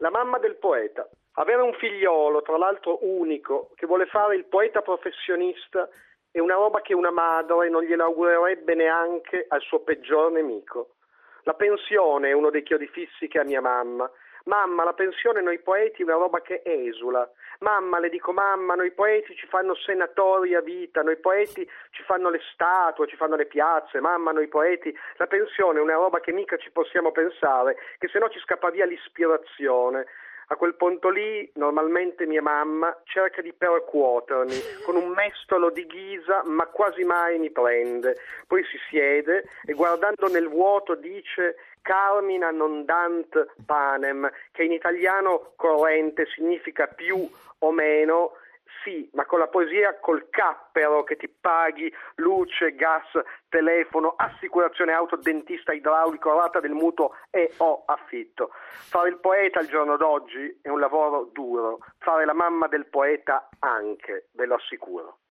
La mamma del poeta. Avere un figliolo, tra l'altro unico, che vuole fare il poeta professionista è una roba che una madre non gliela augurerebbe neanche al suo peggior nemico. La pensione è uno dei chiodi fissi che ha mia mamma. Mamma, la pensione noi poeti è una roba che esula. Mamma, le dico mamma, noi poeti ci fanno senatori a vita, noi poeti ci fanno le statue, ci fanno le piazze, mamma, noi poeti, la pensione è una roba che mica ci possiamo pensare, che se no ci scappa via l'ispirazione. A quel punto lì normalmente mia mamma cerca di percuotermi con un mestolo di ghisa ma quasi mai mi prende. Poi si siede e guardando nel vuoto dice Carmina non dant panem, che in italiano corrente significa più o meno sì, ma con la poesia col cappero che ti paghi luce, gas, telefono, assicurazione auto, dentista idraulico, rata del mutuo e o affitto. Fare il poeta al giorno d'oggi è un lavoro duro, fare la mamma del poeta anche, ve lo assicuro.